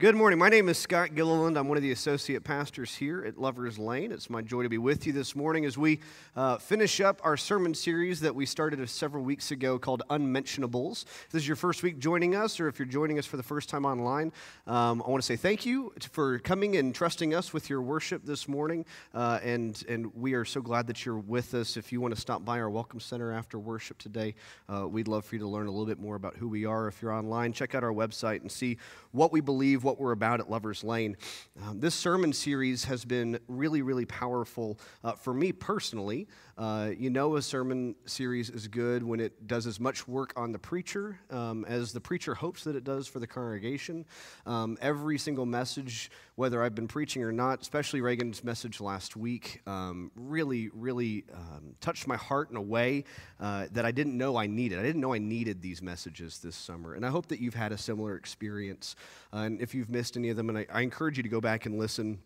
Good morning. My name is Scott Gilliland. I'm one of the associate pastors here at Lover's Lane. It's my joy to be with you this morning as we uh, finish up our sermon series that we started several weeks ago called Unmentionables. If this is your first week joining us, or if you're joining us for the first time online, um, I want to say thank you for coming and trusting us with your worship this morning. Uh, and, and we are so glad that you're with us. If you want to stop by our Welcome Center after worship today, uh, we'd love for you to learn a little bit more about who we are. If you're online, check out our website and see what we believe, what we're about at Lover's Lane. Um, this sermon series has been really, really powerful uh, for me personally. Uh, you know, a sermon series is good when it does as much work on the preacher um, as the preacher hopes that it does for the congregation. Um, every single message, whether I've been preaching or not, especially Reagan's message last week, um, really, really um, touched my heart in a way uh, that I didn't know I needed. I didn't know I needed these messages this summer. And I hope that you've had a similar experience. Uh, and if you've missed any of them, and I, I encourage you to go back and listen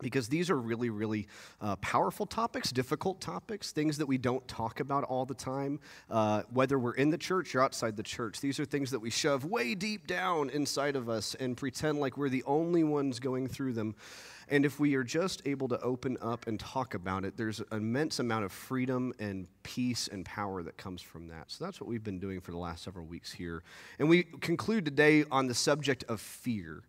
because these are really, really uh, powerful topics, difficult topics, things that we don't talk about all the time, uh, whether we're in the church or outside the church. These are things that we shove way deep down inside of us and pretend like we're the only ones going through them. And if we are just able to open up and talk about it, there's an immense amount of freedom and peace and power that comes from that. So that's what we've been doing for the last several weeks here. And we conclude today on the subject of fear.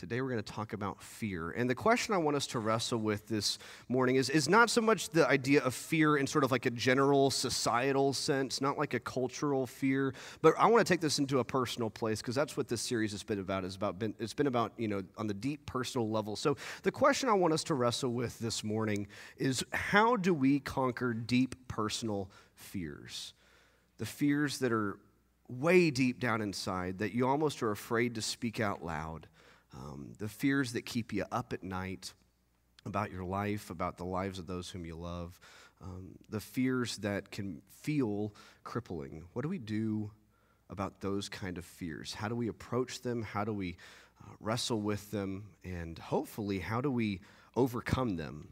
Today we're going to talk about fear. And the question I want us to wrestle with this morning is, is not so much the idea of fear in sort of like a general societal sense, not like a cultural fear, but I want to take this into a personal place because that's what this series has been about. Is about been, it's been about, you know, on the deep personal level. So the question I want us to wrestle with this morning is how do we conquer deep personal fears? The fears that are way deep down inside that you almost are afraid to speak out loud um, the fears that keep you up at night about your life, about the lives of those whom you love, um, the fears that can feel crippling. What do we do about those kind of fears? How do we approach them? How do we uh, wrestle with them? And hopefully, how do we overcome them?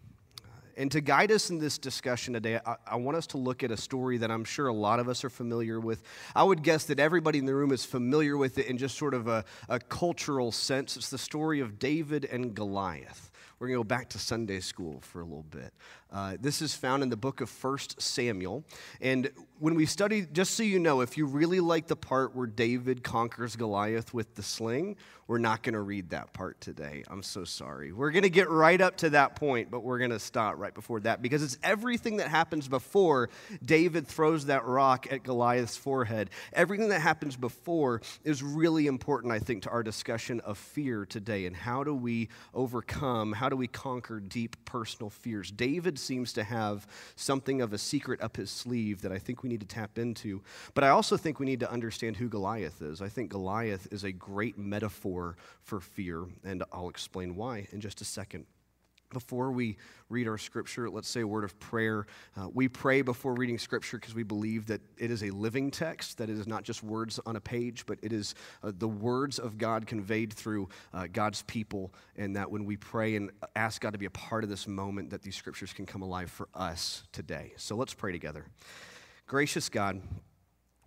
And to guide us in this discussion today, I, I, want us to look at a story that I'm sure a lot of us are familiar with. I would guess that everybody in the room is familiar with it in just sort of a, a cultural sense. It's the story of David and Goliath. We're going to go back to Sunday school for a little bit. Uh, this is found in the book of 1 Samuel. And when we study, just so you know, if you really like the part where David conquers Goliath with the sling, we're not going to read that part today. I'm so sorry. We're going to get right up to that point, but we're going to stop right before that because it's everything that happens before David throws that rock at Goliath's forehead. Everything that happens before is really important, I think, to our discussion of fear today and how do we overcome, how do we conquer deep personal fears. David seems to have something of a secret up his sleeve that I think we need to tap into. But I also think we need to understand who Goliath is. I think Goliath is a great metaphor for fear, and I'll explain why in just a second. Before we read our scripture, let's say a word of prayer. Uh, we pray before reading scripture because we believe that it is a living text, that it is not just words on a page, but it is uh, the words of God conveyed through uh, God's people, and that when we pray and ask God to be a part of this moment, that these scriptures can come alive for us today. So let's pray together. Gracious God,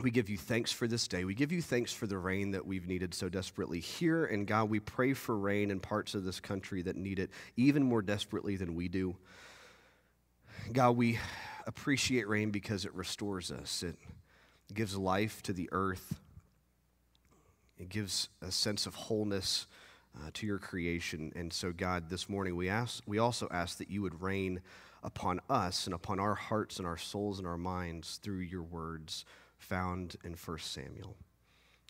we give you thanks for this day. We give you thanks for the rain that we've needed so desperately here. And God, we pray for rain in parts of this country that need it even more desperately than we do. God, we appreciate rain because it restores us, it gives life to the earth, it gives a sense of wholeness. Uh, to your creation. And so, God, this morning we, ask, we also ask that you would rain upon us and upon our hearts and our souls and our minds through your words found in 1 Samuel.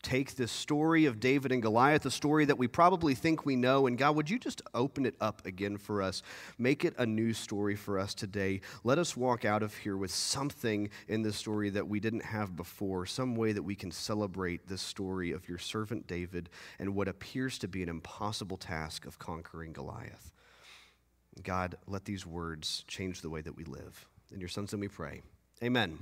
Take this story of David and Goliath, a story that we probably think we know, and God, would you just open it up again for us? Make it a new story for us today. Let us walk out of here with something in this story that we didn't have before, some way that we can celebrate this story of your servant David and what appears to be an impossible task of conquering Goliath. God, let these words change the way that we live. In your son's name we pray. Amen.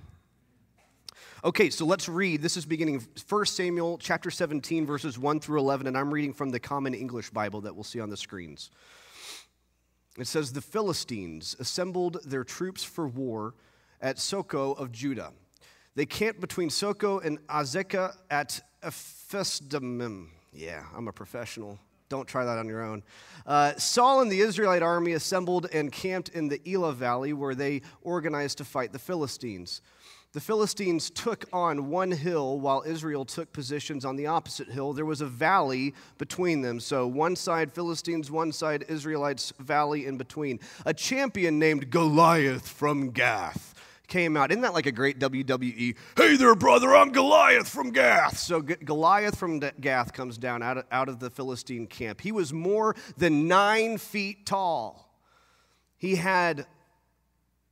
Okay, so let's read. This is beginning 1 Samuel chapter 17, verses 1 through 11, and I'm reading from the Common English Bible that we'll see on the screens. It says, The Philistines assembled their troops for war at Socoh of Judah. They camped between Socoh and Azekah at Ephesdammim. Yeah, I'm a professional. Don't try that on your own. Uh, Saul and the Israelite army assembled and camped in the Elah Valley where they organized to fight the Philistines. The Philistines took on one hill while Israel took positions on the opposite hill. There was a valley between them. So, one side Philistines, one side Israelites, valley in between. A champion named Goliath from Gath came out. Isn't that like a great WWE? Hey there, brother, I'm Goliath from Gath. So Goliath from Gath comes down out of, out of the Philistine camp. He was more than nine feet tall. He had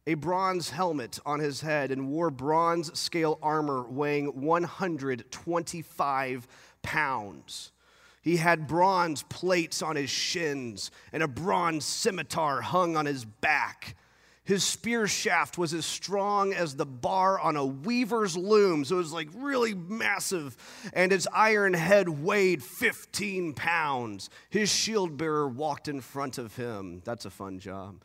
a bronze helmet on his head and wore bronze scale armor weighing 125 pounds. He had bronze plates on his shins and a bronze scimitar hung on his back. His spear shaft was as strong as the bar on a weaver's loom, so it was like really massive. And his iron head weighed 15 pounds. His shield bearer walked in front of him. That's a fun job.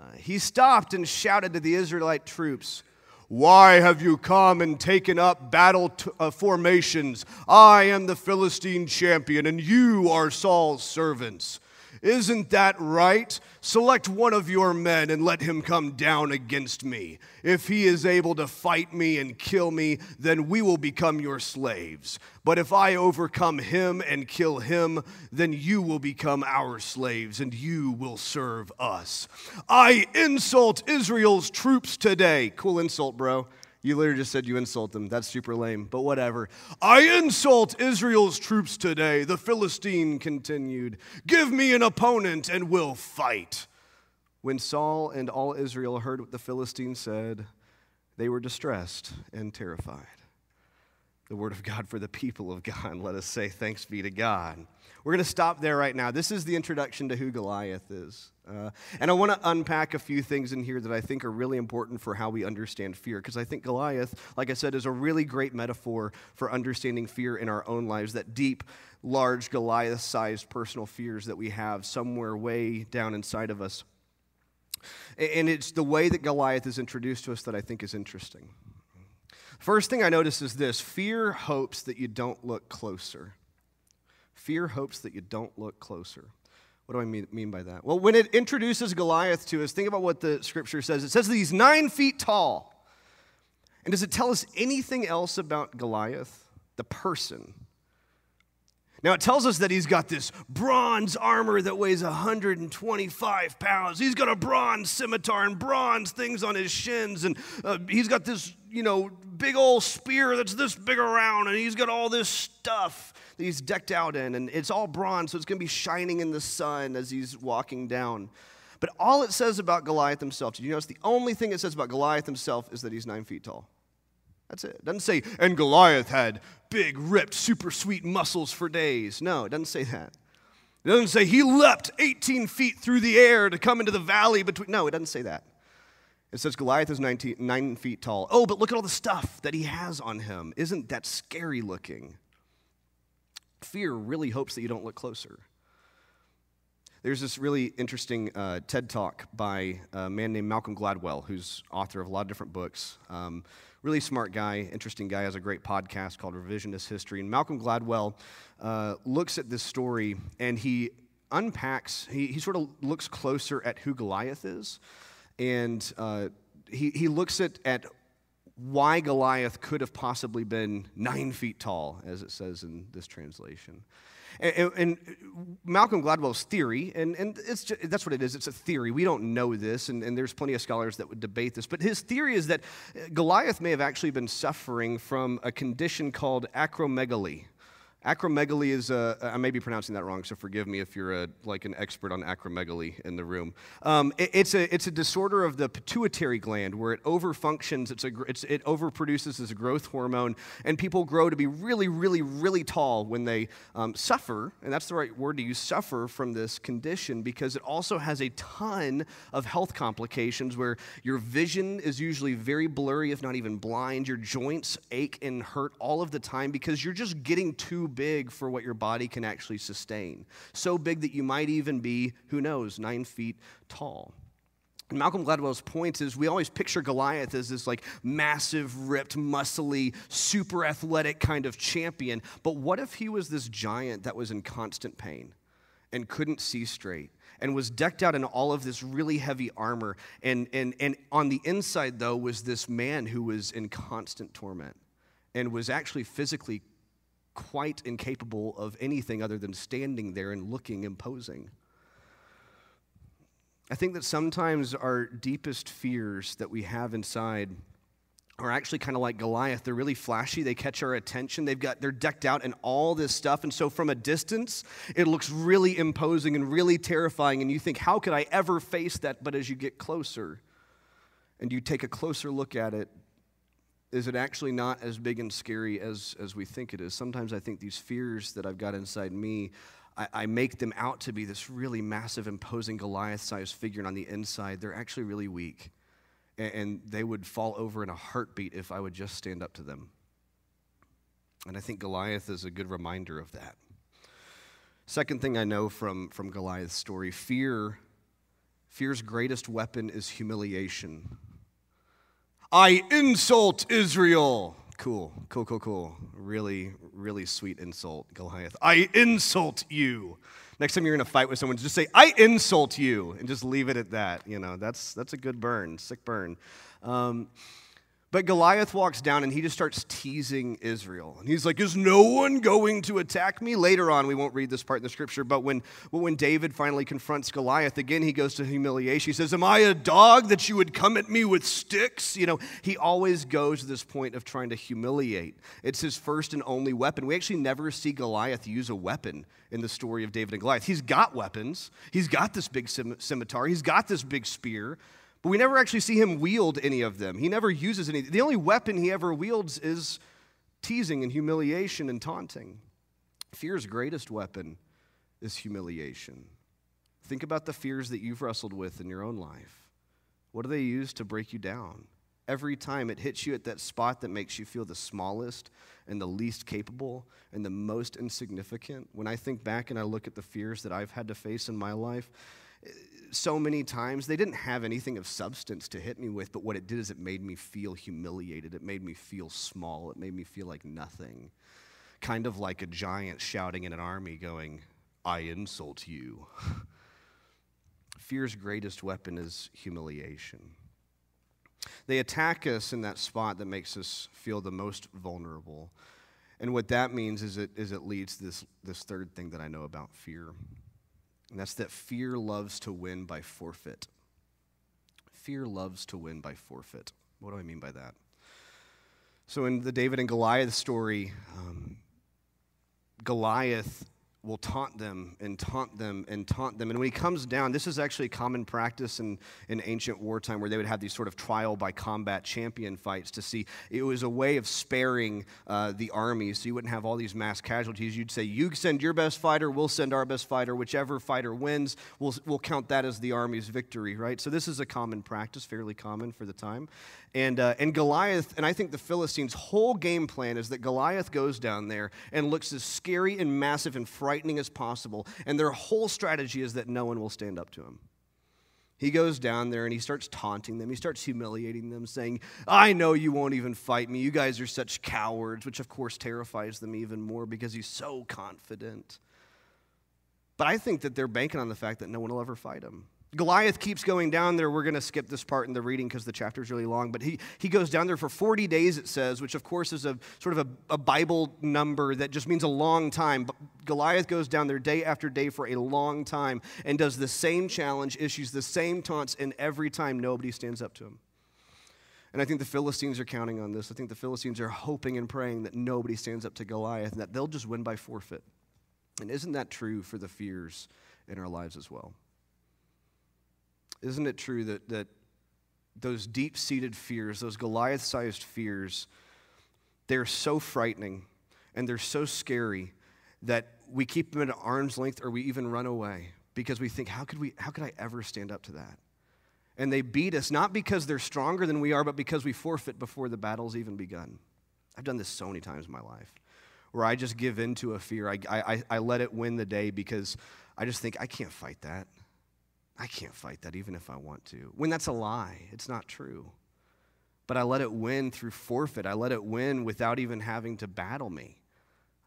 Uh, he stopped and shouted to the Israelite troops, Why have you come and taken up battle t- uh, formations? I am the Philistine champion, and you are Saul's servants. Isn't that right? Select one of your men and let him come down against me. If he is able to fight me and kill me, then we will become your slaves. But if I overcome him and kill him, then you will become our slaves and you will serve us. I insult Israel's troops today. Cool insult, bro. You literally just said you insult them. That's super lame, but whatever. I insult Israel's troops today, the Philistine continued. Give me an opponent and we'll fight. When Saul and all Israel heard what the Philistine said, they were distressed and terrified. The word of God for the people of God. Let us say thanks be to God. We're going to stop there right now. This is the introduction to who Goliath is. Uh, and I want to unpack a few things in here that I think are really important for how we understand fear, because I think Goliath, like I said, is a really great metaphor for understanding fear in our own lives, that deep, large, Goliath sized personal fears that we have somewhere way down inside of us. And it's the way that Goliath is introduced to us that I think is interesting. First thing I notice is this fear hopes that you don't look closer. Fear hopes that you don't look closer. What do I mean, by that? Well, when it introduces Goliath to us, think about what the scripture says. It says that he's nine feet tall. And does it tell us anything else about Goliath, the person? Now, it tells us that he's got this bronze armor that weighs 125 pounds. He's got a bronze scimitar and bronze things on his shins. And uh, he's got this, you know, big old spear that's this big around. And he's got all this stuff that he's decked out in. And it's all bronze, so it's going to be shining in the sun as he's walking down. But all it says about Goliath himself, did you notice the only thing it says about Goliath himself is that he's nine feet tall? That's it. It doesn't say, and Goliath had big, ripped, super sweet muscles for days. No, it doesn't say that. It doesn't say he leapt 18 feet through the air to come into the valley between. No, it doesn't say that. It says Goliath is 19, nine feet tall. Oh, but look at all the stuff that he has on him. Isn't that scary looking? Fear really hopes that you don't look closer. There's this really interesting uh, TED talk by a man named Malcolm Gladwell, who's author of a lot of different books. Um, really smart guy, interesting guy, has a great podcast called Revisionist History. And Malcolm Gladwell uh, looks at this story and he unpacks, he, he sort of looks closer at who Goliath is. And uh, he, he looks at, at why Goliath could have possibly been nine feet tall, as it says in this translation. And, and, Malcolm Gladwell's theory, and, and it's just, that's what it is, it's a theory. We don't know this, and, and there's plenty of scholars that would debate this. But his theory is that Goliath may have actually been suffering from a condition called acromegaly. Acromegaly is, a, I may be pronouncing that wrong, so forgive me if you're a, like an expert on acromegaly in the room. Um, it, it's, a, it's a disorder of the pituitary gland where it overfunctions, it's a, it's, it overproduces this growth hormone, and people grow to be really, really, really tall when they um, suffer, and that's the right word to use, suffer from this condition because it also has a ton of health complications where your vision is usually very blurry, if not even blind. Your joints ache and hurt all of the time because you're just getting too big for what your body can actually sustain. So big that you might even be, who knows, nine feet tall. And Malcolm Gladwell's point is we always picture Goliath as this like massive, ripped, muscly, super athletic kind of champion. But what if he was this giant that was in constant pain? and couldn't see straight and was decked out in all of this really heavy armor. And, and, and on the inside, though, was this man who was in constant torment and was actually physically quite incapable of anything other than standing there and looking imposing. I think that sometimes our deepest fears that we have inside are actually kind of like Goliath. They're really flashy. They catch our attention. They've got they're decked out in all this stuff. And so from a distance, it looks really imposing and really terrifying. And you think, how could I ever face that? But as you get closer and you take a closer look at it, is it actually not as big and scary as, as we think it is? Sometimes I think these fears that I've got inside me, I, I make them out to be this really massive, imposing Goliath sized figure. And on the inside, they're actually really weak and, and they would fall over in a heartbeat if I would just stand up to them. And I think Goliath is a good reminder of that. Second thing I know from, from Goliath's story fear, fear's greatest weapon is humiliation. I insult Israel. Cool, cool, cool, cool. Really, really sweet insult, Goliath. I insult you. Next time you're in a fight with someone, just say, I insult you, and just leave it at that. You know, that's, that's a good burn, sick burn. Um, but Goliath walks down and he just starts teasing Israel. And he's like, Is no one going to attack me? Later on, we won't read this part in the scripture, but when, when David finally confronts Goliath, again, he goes to humiliation. He says, Am I a dog that you would come at me with sticks? You know, he always goes to this point of trying to humiliate. It's his first and only weapon. We actually never see Goliath use a weapon in the story of David and Goliath. He's got weapons, he's got this big scimitar, he's got this big spear. But we never actually see him wield any of them. He never uses any. The only weapon he ever wields is teasing and humiliation and taunting. Fear's greatest weapon is humiliation. Think about the fears that you've wrestled with in your own life. What do they use to break you down? Every time it hits you at that spot that makes you feel the smallest and the least capable and the most insignificant. When I think back and I look at the fears that I've had to face in my life, so many times. They didn't have anything of substance to hit me with, but what it did is it made me feel humiliated. It made me feel small. It made me feel like nothing. Kind of like a giant shouting in an army, going, I insult you. Fear's greatest weapon is humiliation. They attack us in that spot that makes us feel the most vulnerable. And what that means is it, is it leads to this, this third thing that I know about fear. And that's that fear loves to win by forfeit. Fear loves to win by forfeit. What do I mean by that? So, in the David and Goliath story, um, Goliath will taunt them and taunt them and taunt them. And when he comes down, this is actually common practice in, in ancient wartime where they would have these sort of trial by combat champion fights to see. It was a way of sparing uh, the army so you wouldn't have all these mass casualties. You'd say, You send your best fighter, we'll send our best fighter. Whichever fighter wins, we'll, we'll count that as the army's victory, right? So this is a common practice, fairly common for the time. And, uh, and Goliath, and I think the Philistines' whole game plan is that Goliath goes down there and looks as scary and massive and frightening as possible. And their whole strategy is that no one will stand up to him. He goes down there and he starts taunting them. He starts humiliating them, saying, I know you won't even fight me. You guys are such cowards, which of course terrifies them even more because he's so confident. But I think that they're banking on the fact that no one will ever fight him. Goliath keeps going down there. We're going to skip this part in the reading because the chapter is really long. But he, he goes down there for 40 days, it says, which of course is a sort of a, a Bible number that just means a long time. But Goliath goes down there day after day for a long time and does the same challenge, issues the same taunts, and every time nobody stands up to him. And I think the Philistines are counting on this. I think the Philistines are hoping and praying that nobody stands up to Goliath and that they'll just win by forfeit. And isn't that true for the fears in our lives as well? Isn't it true that, that those deep seated fears, those Goliath sized fears, they're so frightening and they're so scary that we keep them at arm's length or we even run away because we think, how could, we, how could I ever stand up to that? And they beat us not because they're stronger than we are, but because we forfeit before the battle's even begun. I've done this so many times in my life where I just give in to a fear. I, I, I let it win the day because I just think, I can't fight that. I can't fight that even if I want to. When that's a lie, it's not true. But I let it win through forfeit. I let it win without even having to battle me.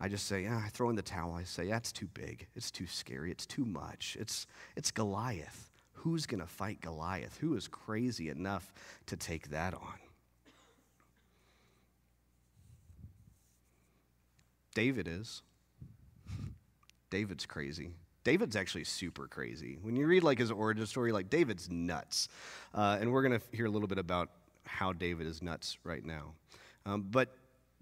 I just say, yeah, I throw in the towel. I say, that's too big. It's too scary. It's too much. It's, it's Goliath. Who's going to fight Goliath? Who is crazy enough to take that on? David is. David's crazy. David's actually super crazy. When you read like his origin story, like David's nuts. Uh, and we're going to hear a little bit about how David is nuts right now. Um, but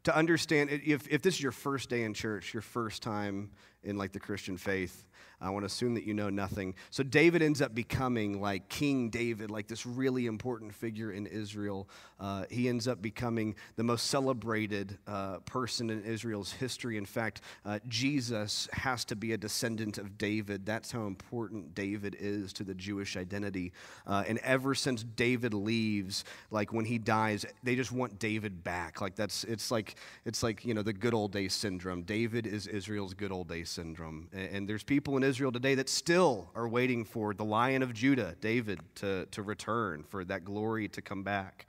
to understand, if, if this is your first day in church, your first time in like the Christian faith, I want to assume that you know nothing. So David ends up becoming like King David, like this really important figure in Israel. Uh, he ends up becoming the most celebrated uh, person in Israel's history. In fact, uh, Jesus has to be a descendant of David. That's how important David is to the Jewish identity. Uh, and ever since David leaves, like when he dies, they just want David back. Like that's it's like it's like you know the good old days syndrome. David is Israel's good old days syndrome. And, there's people in Israel today that still are waiting for the Lion of Judah, David, to, to return, for that glory to come back.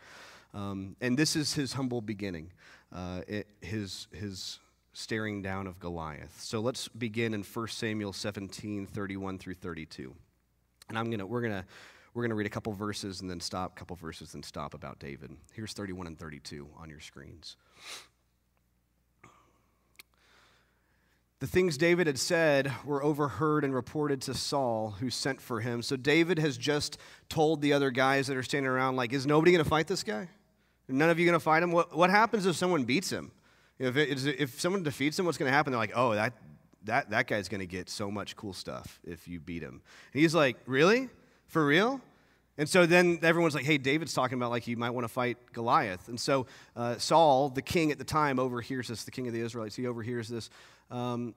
Um, and this is his humble beginning, uh, it, his, his staring down of Goliath. So let's begin in 1 Samuel 17, 31 through 32. And I'm gonna, we're going to we're going to read a couple verses and then stop, a couple verses and stop about David. Here's 31 and 32 on your screens. The things David had said were overheard and reported to Saul, who sent for him. So David has just told the other guys that are standing around, like, is nobody going to fight this guy? None of you going to fight him? What, what happens if someone beats him? If, it, if someone defeats him, what's going to happen? They're like, oh, that, that, that guy's going to get so much cool stuff if you beat him. And he's like, really? For real? And so then everyone's like, hey, David's talking about like he might want to fight Goliath. And so uh, Saul, the king at the time, overhears this, the king of the Israelites, he overhears this um,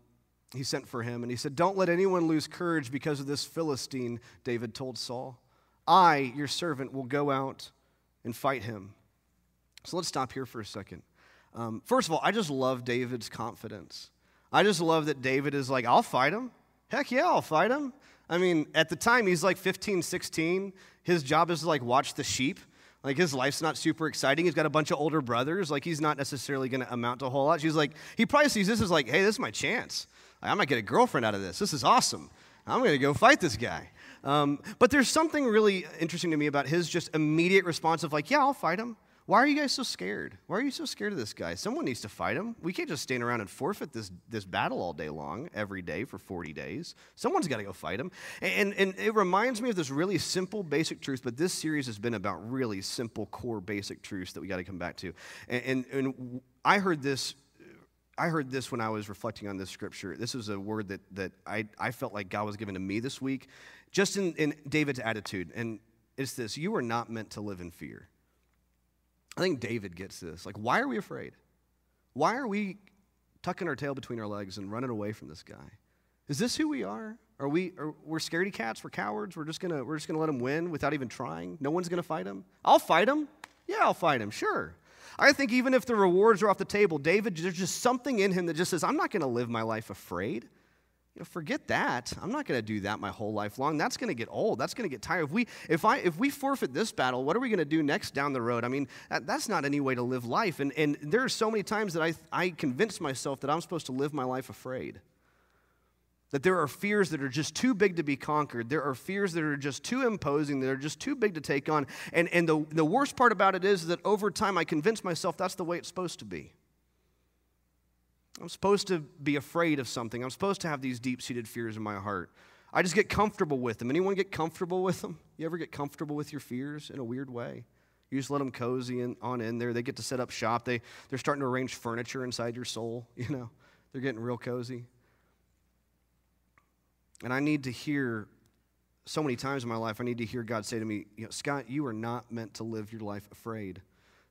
he sent for him and he said, Don't let anyone lose courage because of this Philistine, David told Saul. I, your servant, will go out and fight him. So let's stop here for a second. Um, first of all, I just love David's confidence. I just love that David is like, I'll fight him. Heck yeah, I'll fight him. I mean, at the time, he's like 15, 16. His job is to like watch the sheep. Like his life's not super exciting. He's got a bunch of older brothers. Like he's not necessarily going to amount to a whole lot. She's like, he probably sees this as like, hey, this is my chance. I might get a girlfriend out of this. This is awesome. I'm going to go fight this guy. Um, but there's something really interesting to me about his just immediate response of like, yeah, I'll fight him. Why are you guys so scared? Why are you so scared of this guy? Someone needs to fight him. We can't just stand around and forfeit this, this battle all day long, every day for 40 days. Someone's got to go fight him. And, and it reminds me of this really simple, basic truth, but this series has been about really simple, core, basic truths that we got to come back to. And, and, and I heard this I heard this when I was reflecting on this scripture. This is a word that, that I, I felt like God was giving to me this week, just in, in David's attitude. And it's this you are not meant to live in fear. I think David gets this. Like, why are we afraid? Why are we tucking our tail between our legs and running away from this guy? Is this who we are? Are we are, we're scaredy cats, we're cowards, we're just gonna we're just gonna let him win without even trying? No one's gonna fight him? I'll fight him. Yeah, I'll fight him, sure. I think even if the rewards are off the table, David, there's just something in him that just says, I'm not gonna live my life afraid. You know, forget that. I'm not going to do that my whole life long. That's going to get old. That's going to get tired. If we, if, I, if we forfeit this battle, what are we going to do next down the road? I mean, that, that's not any way to live life. And, and there are so many times that I, I convince myself that I'm supposed to live my life afraid. That there are fears that are just too big to be conquered. There are fears that are just too imposing, that are just too big to take on. And, and the, the worst part about it is that over time I convince myself that's the way it's supposed to be. I'm supposed to be afraid of something. I'm supposed to have these deep seated fears in my heart. I just get comfortable with them. Anyone get comfortable with them? You ever get comfortable with your fears in a weird way? You just let them cozy in, on in there. They get to set up shop. They, they're starting to arrange furniture inside your soul. You know, they're getting real cozy. And I need to hear so many times in my life, I need to hear God say to me, you know, Scott, you are not meant to live your life afraid.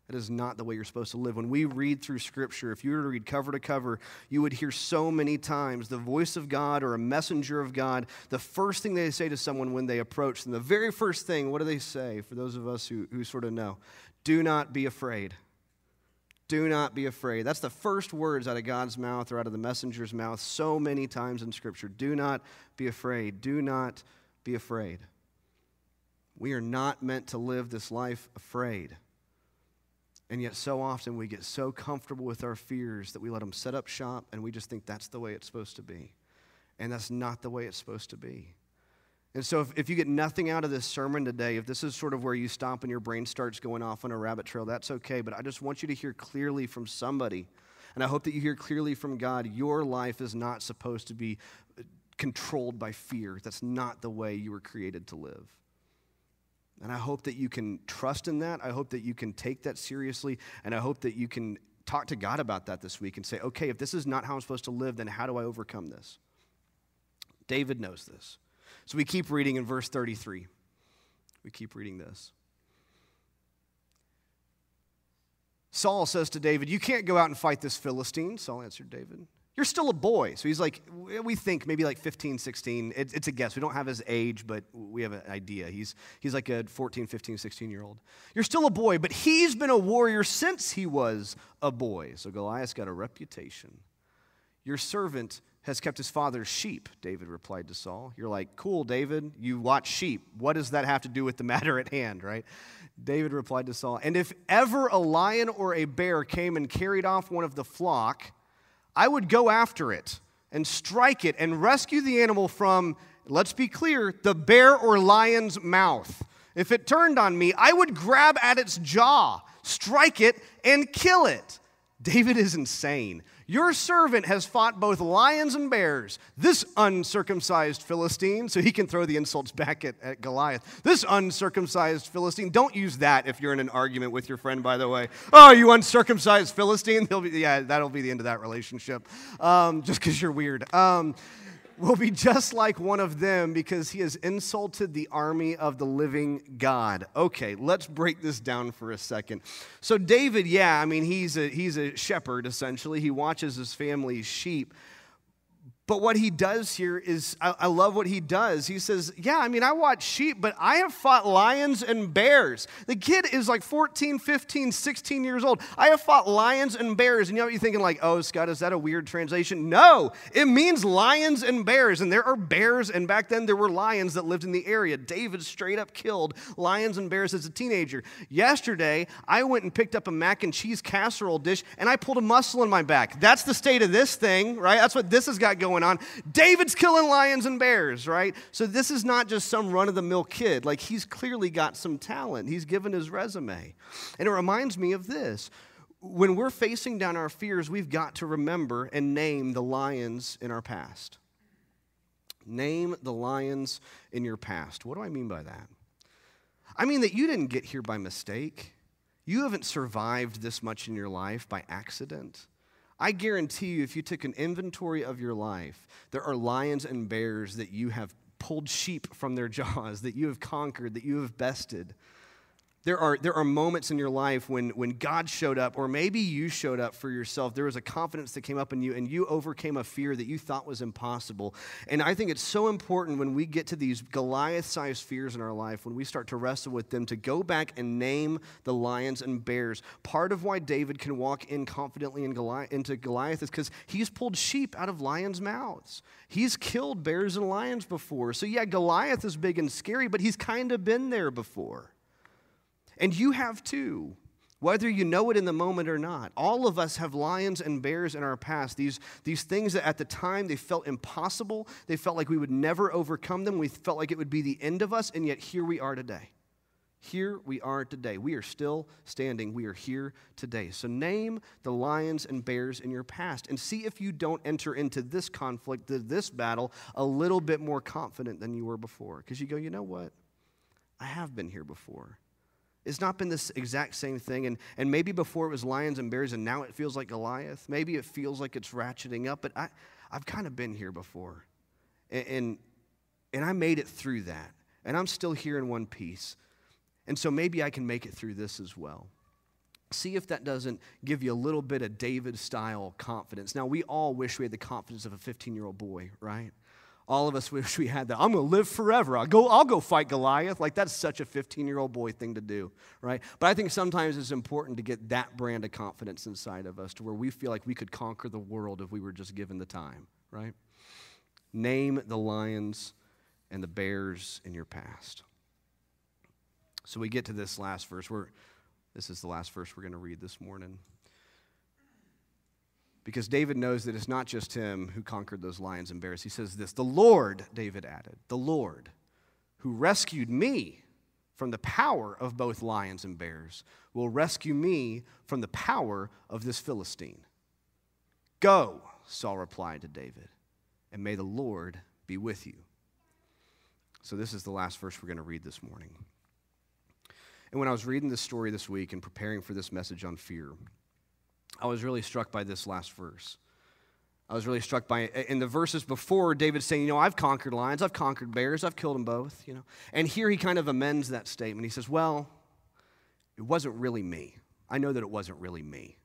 That is not the way you're supposed to live. When we read through Scripture, if you were to read cover to cover, you would hear so many times the voice of God or a messenger of God. The first thing they say to someone when they approach them, the very first thing, what do they say for those of us who, who sort of know? Do not be afraid. Do not be afraid. That's the first words out of God's mouth or out of the messenger's mouth so many times in Scripture. Do not be afraid. Do not be afraid. We are not meant to live this life afraid. And yet, so often we get so comfortable with our fears that we let them set up shop and we just think that's the way it's supposed to be. And that's not the way it's supposed to be. And so, if, if you get nothing out of this sermon today, if this is sort of where you stop and your brain starts going off on a rabbit trail, that's okay. But I just want you to hear clearly from somebody. And I hope that you hear clearly from God your life is not supposed to be uh, controlled by fear. That's not the way you were created to live. And I hope that you can trust in that. I hope that you can take that seriously. And I hope that you can talk to God about that this week and say, okay, if this is not how I'm supposed to live, then how do I overcome this? David knows this. So we keep reading in verse 33. We keep reading this. Saul says to David, You can't go out and fight this Philistine. Saul answered David, You're still a boy. So he's like, We think maybe like 15, 16. it's a guess. We don't have his age, but we have an idea. He's, he's like a 14, 15, 16 year old. You're still a boy, but he's been a warrior since he was a boy. So Goliath's got a reputation. Your servant has kept his father's sheep, David replied to Saul. You're like, cool, David, you watch sheep. What does that have to do with the matter at hand, right? David replied to Saul, And if ever a lion or a bear came and carried off one of the flock, I would go after it and strike it and rescue the animal from, let's be clear, the bear or lion's mouth. If it turned on me, I would grab at its jaw, strike it, and kill it. David is insane. Your servant has fought both lions and bears. This uncircumcised Philistine, so he can throw the insults back at, at, Goliath. This uncircumcised Philistine, don't use that if you're in an argument with your friend, by the way. Oh, you uncircumcised Philistine? Be, yeah, that'll be the end of that relationship, um, just because you're weird. Um, will be just like one of them because he has insulted the army of the living God. Okay, let's break this down for a second. So, David, yeah, I mean, he's a, he's a shepherd essentially, he watches his family's sheep. But what he does here is, I, I, love what he does. He says, Yeah, I mean, I watch sheep, but I have fought lions and bears. The kid is like 14, 15, 16 years old. I have fought lions and bears. And you know what you're thinking, like, oh, Scott, is that a weird translation? No, it means lions and bears. And there are bears, and back then there were lions that lived in the area. David straight up killed lions and bears as a teenager. Yesterday, I went and picked up a mac and cheese casserole dish, and I pulled a muscle in my back. That's the state of this thing, right? That's what this has got going going on. David's killing lions and bears, right? So this is not just some run of the mill kid. Like he's clearly got some talent. He's given his resume. And it reminds me of this. When we're facing down our fears, we've got to remember and name the lions in our past. Name the lions in your past. What do I mean by that? I mean that you didn't get here by mistake. You haven't survived this much in your life by accident. I guarantee you, if you took an inventory of your life, there are lions and bears that you have pulled sheep from their jaws, that you have conquered, that you have bested. There are, there are moments in your life when, when God showed up, or maybe you showed up for yourself. There was a confidence that came up in you, and you overcame a fear that you thought was impossible. And I think it's so important when we get to these Goliath sized fears in our life, when we start to wrestle with them, to go back and name the lions and bears. Part of why David can walk in confidently in Goliath, into Goliath is because he's pulled sheep out of lions' mouths. He's killed bears and lions before. So, yeah, Goliath is big and scary, but he's kind of been there before. And you have too, whether you know it in the moment or not. All of us have lions and bears in our past, these, these things that at the time they felt impossible. They felt like we would never overcome them. We felt like it would be the end of us, and yet here we are today. Here we are today. We are still standing. We are here today. So name the lions and bears in your past and see if you don't enter into this conflict, this battle, a little bit more confident than you were before. Because you go, you know what? I have been here before. It's not been this exact same thing. And, and maybe before it was lions and bears, and now it feels like Goliath. Maybe it feels like it's ratcheting up, but I, I've kind of been here before. And, and, and I made it through that. And I'm still here in one piece. And so maybe I can make it through this as well. See if that doesn't give you a little bit of David style confidence. Now, we all wish we had the confidence of a 15 year old boy, right? All of us wish we had that. I'm going to live forever. I'll go, I'll go fight Goliath. Like, that's such a 15 year old boy thing to do, right? But I think sometimes it's important to get that brand of confidence inside of us to where we feel like we could conquer the world if we were just given the time, right? Name the lions and the bears in your past. So we get to this last verse. We're, This is the last verse we're going to read this morning. Because David knows that it's not just him who conquered those lions and bears. He says this The Lord, David added, the Lord, who rescued me from the power of both lions and bears, will rescue me from the power of this Philistine. Go, Saul replied to David, and may the Lord be with you. So, this is the last verse we're going to read this morning. And when I was reading this story this week and preparing for this message on fear, I was really struck by this last verse. I was really struck by in the verses before David saying, you know, I've conquered lions, I've conquered bears, I've killed them both, you know. And here he kind of amends that statement. He says, well, it wasn't really me. I know that it wasn't really me.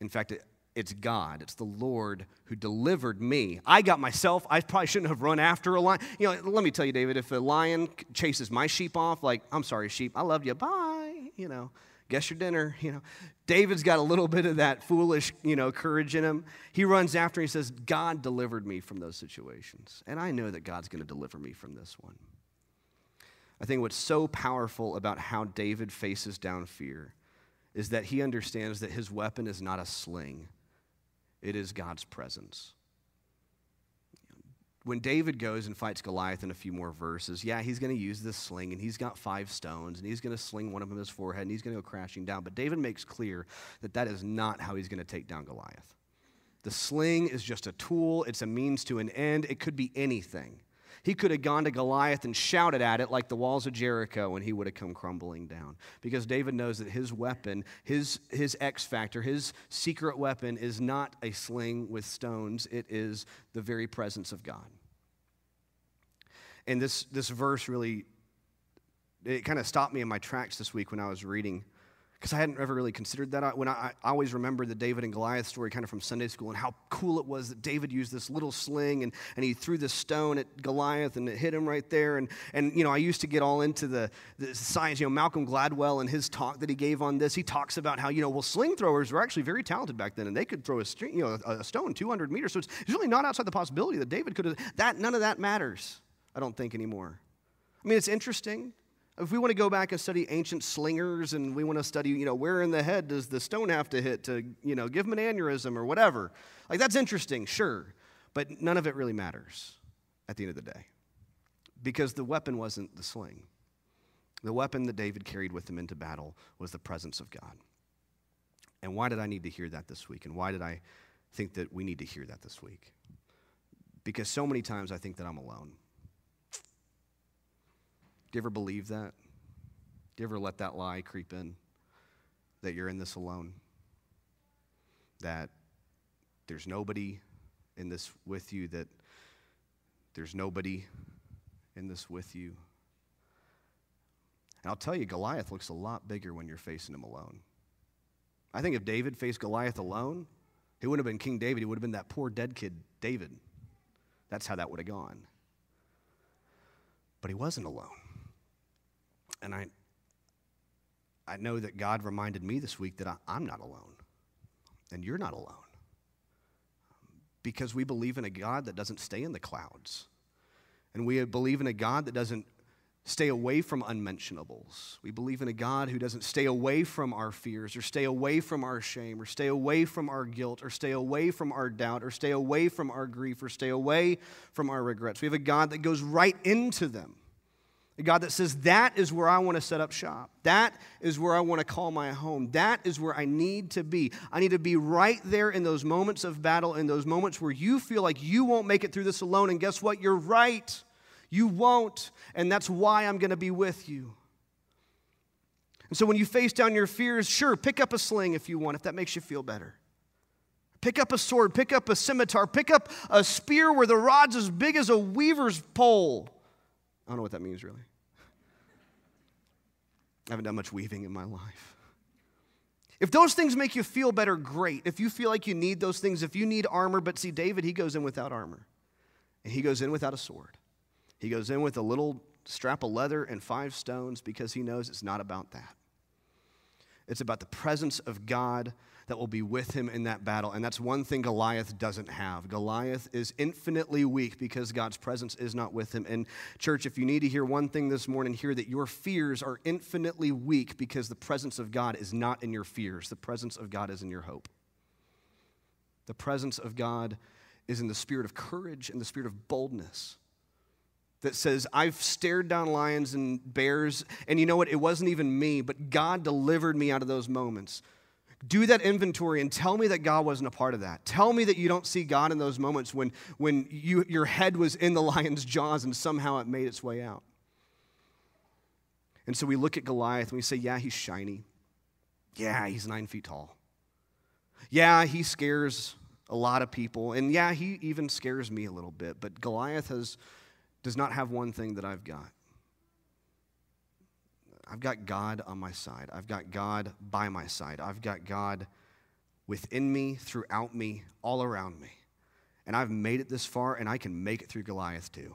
In fact, it, it's God. It's the Lord who delivered me. I got myself. I probably shouldn't have run after a lion. You know, let me tell you, David, if a lion chases my sheep off, like, I'm sorry, sheep, I love you, bye, you know guess your dinner you know. David's got a little bit of that foolish you know courage in him. He runs after and he says god delivered me from those situations and i know that god's going to deliver me from this one. I think what's so powerful about how david faces down fear is that he understands that his weapon is not a sling. It is god's presence when David goes and fights Goliath in a few more verses, yeah, he's going to use this sling and he's got five stones and he's going to sling one of them in his forehead and he's going to go crashing down. But David makes clear that that is not how he's going to take down Goliath. The sling is just a tool, it's a means to an end. It could be anything. He could have gone to Goliath and shouted at it like the walls of Jericho, and he would have come crumbling down. Because David knows that his weapon, his, his X factor, his secret weapon is not a sling with stones, it is the very presence of God. And this, this verse really, it kind of stopped me in my tracks this week when I was reading because I hadn't ever really considered that. When I, I, always remember the David and Goliath story kind of from Sunday school and how cool it was that David used this little sling and, and he threw this stone at Goliath and it hit him right there. And, and you know, I used to get all into the, the science. You know, Malcolm Gladwell and his talk that he gave on this, he talks about how, you know, well, sling throwers were actually very talented back then and they could throw a, string, you know, a, a stone 200 meters. So it's, it's really not outside the possibility that David could have, that, none of that matters, I don't think anymore. I mean, it's interesting if we want to go back and study ancient slingers and we want to study, you know, where in the head does the stone have to hit to, you know, give him an aneurysm or whatever, like that's interesting, sure. But none of it really matters at the end of the day because the weapon wasn't the sling. The weapon that David carried with him into battle was the presence of God. And why did I need to hear that this week? And why did I think that we need to hear that this week? Because so many times I think that I'm alone. Do you ever believe that? Do you ever let that lie creep in? That you're in this alone? That there's nobody in this with you, that there's nobody in this with you. And I'll tell you, Goliath looks a lot bigger when you're facing him alone. I think if David faced Goliath alone, he wouldn't have been King David. He would have been that poor dead kid, David. That's how that would have gone. But he wasn't alone. And I, I know that God reminded me this week that I, I'm not alone, and you're not alone. Because we believe in a God that doesn't stay in the clouds. And we believe in a God that doesn't stay away from unmentionables. We believe in a God who doesn't stay away from our fears or stay away from our shame or stay away from our guilt or stay away from our doubt or stay away from our grief or stay away from our regrets. We have a God that goes right into them. God that says, That is where I want to set up shop. That is where I want to call my home. That is where I need to be. I need to be right there in those moments of battle, in those moments where you feel like you won't make it through this alone. And guess what? You're right. You won't. And that's why I'm going to be with you. And so when you face down your fears, sure, pick up a sling if you want, if that makes you feel better. Pick up a sword, pick up a scimitar, pick up a spear where the rod's as big as a weaver's pole. I don't know what that means really. I haven't done much weaving in my life. If those things make you feel better, great. If you feel like you need those things, if you need armor, but see, David, he goes in without armor. And he goes in without a sword. He goes in with a little strap of leather and five stones because he knows it's not about that. It's about the presence of God that will be with him in that battle. And that's one thing Goliath doesn't have. Goliath is infinitely weak because God's presence is not with him. And, church, if you need to hear one thing this morning, hear that your fears are infinitely weak because the presence of God is not in your fears, the presence of God is in your hope. The presence of God is in the spirit of courage and the spirit of boldness that says, I've stared down lions and bears, and you know what? It wasn't even me, but God delivered me out of those moments. Do that inventory and tell me that God wasn't a part of that. Tell me that you don't see God in those moments when, when you, your head was in the lion's jaws and somehow it made its way out. And so we look at Goliath and we say, Yeah, he's shiny. Yeah, he's nine feet tall. Yeah, he scares a lot of people. And yeah, he even scares me a little bit. But Goliath has does not have one thing that I've got. I've got God on my side. I've got God by my side. I've got God within me, throughout me, all around me. And I've made it this far, and I can make it through Goliath too.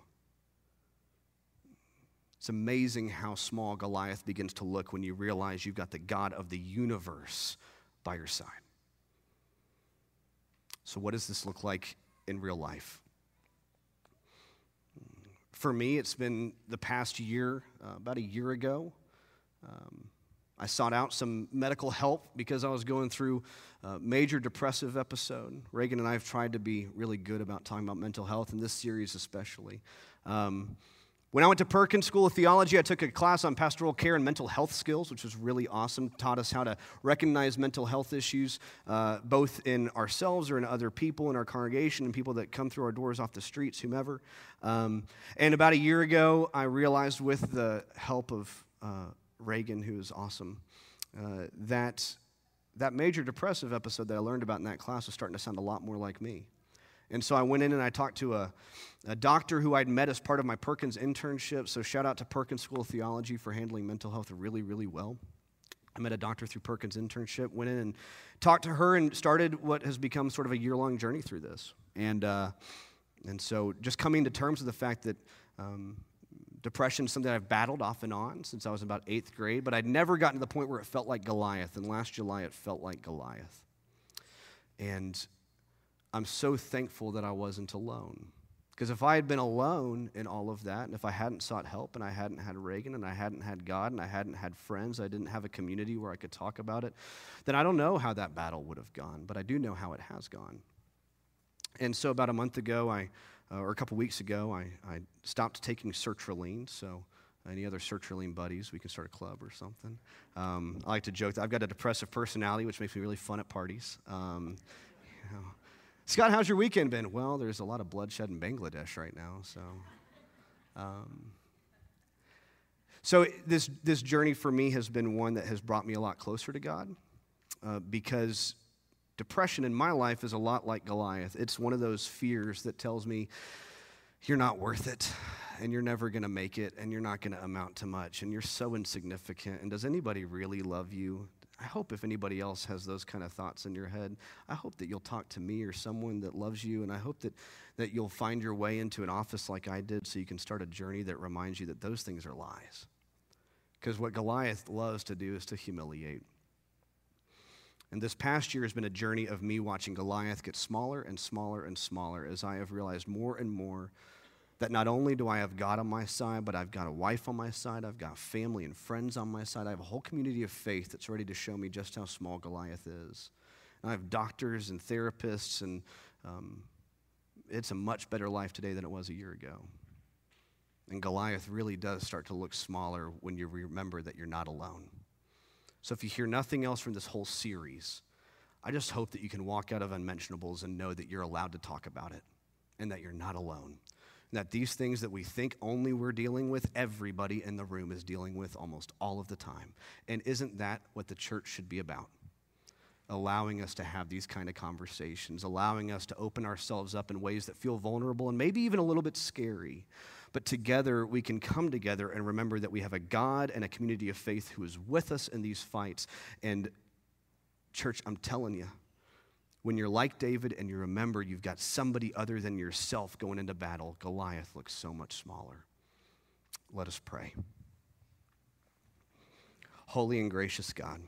It's amazing how small Goliath begins to look when you realize you've got the God of the universe by your side. So, what does this look like in real life? For me, it's been the past year, uh, about a year ago. Um, I sought out some medical help because I was going through a major depressive episode. Reagan and I have tried to be really good about talking about mental health, in this series especially. Um, when I went to Perkins School of Theology, I took a class on pastoral care and mental health skills, which was really awesome. Taught us how to recognize mental health issues, uh, both in ourselves or in other people in our congregation and people that come through our doors off the streets, whomever. Um, and about a year ago, I realized with the help of uh, Reagan, who is awesome, uh, that that major depressive episode that I learned about in that class was starting to sound a lot more like me. And so I went in and I talked to a, a doctor who I'd met as part of my Perkins internship. So shout out to Perkins School of Theology for handling mental health really, really well. I met a doctor through Perkins internship, went in and talked to her and started what has become sort of a year long journey through this. And, uh, and so just coming to terms with the fact that um, depression is something I've battled off and on since I was about eighth grade, but I'd never gotten to the point where it felt like Goliath. And last July, it felt like Goliath. And I'm so thankful that I wasn't alone. Because if I had been alone in all of that, and if I hadn't sought help, and I hadn't had Reagan, and I hadn't had God, and I hadn't had friends, I didn't have a community where I could talk about it, then I don't know how that battle would have gone, but I do know how it has gone. And so about a month ago, I, uh, or a couple weeks ago, I, I stopped taking sertraline. So, any other sertraline buddies, we can start a club or something. Um, I like to joke that I've got a depressive personality, which makes me really fun at parties. Um, you know, Scott, how's your weekend been? Well, there's a lot of bloodshed in Bangladesh right now, so. Um, so this this journey for me has been one that has brought me a lot closer to God, uh, because depression in my life is a lot like Goliath. It's one of those fears that tells me you're not worth it, and you're never going to make it, and you're not going to amount to much, and you're so insignificant. And does anybody really love you? I hope if anybody else has those kind of thoughts in your head, I hope that you'll talk to me or someone that loves you, and I hope that, that you'll find your way into an office like I did so you can start a journey that reminds you that those things are lies. Because what Goliath loves to do is to humiliate. And this past year has been a journey of me watching Goliath get smaller and smaller and smaller as I have realized more and more that not only do I have God on my side, but I've got a wife on my side, I've got family and friends on my side. I have a whole community of faith that's ready to show me just how small Goliath is. And I have doctors and therapists, and um, it's a much better life today than it was a year ago. And Goliath really does start to look smaller when you remember that you're not alone. So if you hear nothing else from this whole series, I just hope that you can walk out of Unmentionables and know that you're allowed to talk about it and that you're not alone that these things that we think only we're dealing with, everybody in the room is dealing with almost all of the time. And isn't that what the church should be about? Allowing us to have these kind of conversations, allowing us to open ourselves up in ways that feel vulnerable and maybe even a little bit scary. But together we can come together and remember that we have a God and a community of faith who is with us in these fights. And, church, I'm telling you, when you're like David and you remember you've got somebody other than yourself going into battle, Goliath looks so much smaller. Let us pray. Holy and gracious God,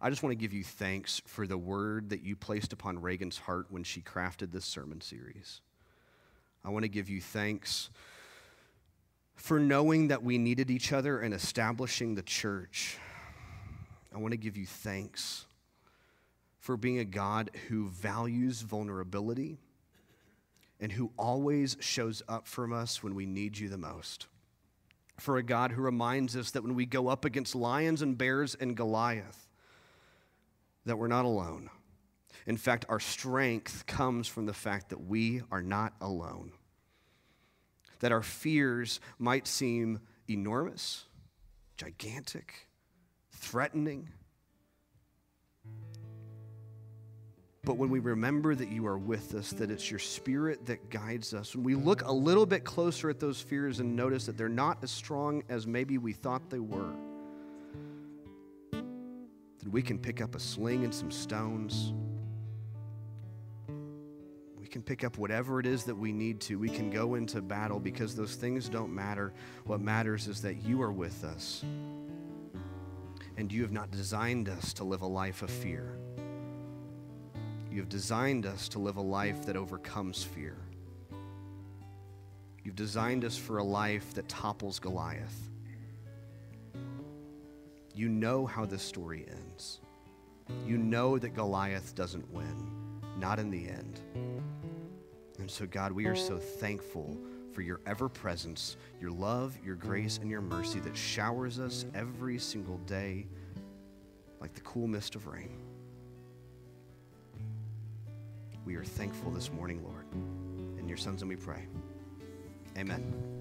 I just want to give you thanks for the word that you placed upon Reagan's heart when she crafted this sermon series. I want to give you thanks for knowing that we needed each other and establishing the church. I want to give you thanks for being a God who values vulnerability and who always shows up for us when we need you the most. For a God who reminds us that when we go up against lions and bears and Goliath, that we're not alone. In fact, our strength comes from the fact that we are not alone. That our fears might seem enormous, gigantic, threatening, But when we remember that you are with us, that it's your spirit that guides us, when we look a little bit closer at those fears and notice that they're not as strong as maybe we thought they were, then we can pick up a sling and some stones. We can pick up whatever it is that we need to. We can go into battle because those things don't matter. What matters is that you are with us. And you have not designed us to live a life of fear. You have designed us to live a life that overcomes fear. You've designed us for a life that topples Goliath. You know how this story ends. You know that Goliath doesn't win, not in the end. And so, God, we are so thankful for your ever presence, your love, your grace, and your mercy that showers us every single day like the cool mist of rain. We are thankful this morning, Lord. In your sons and we pray. Amen.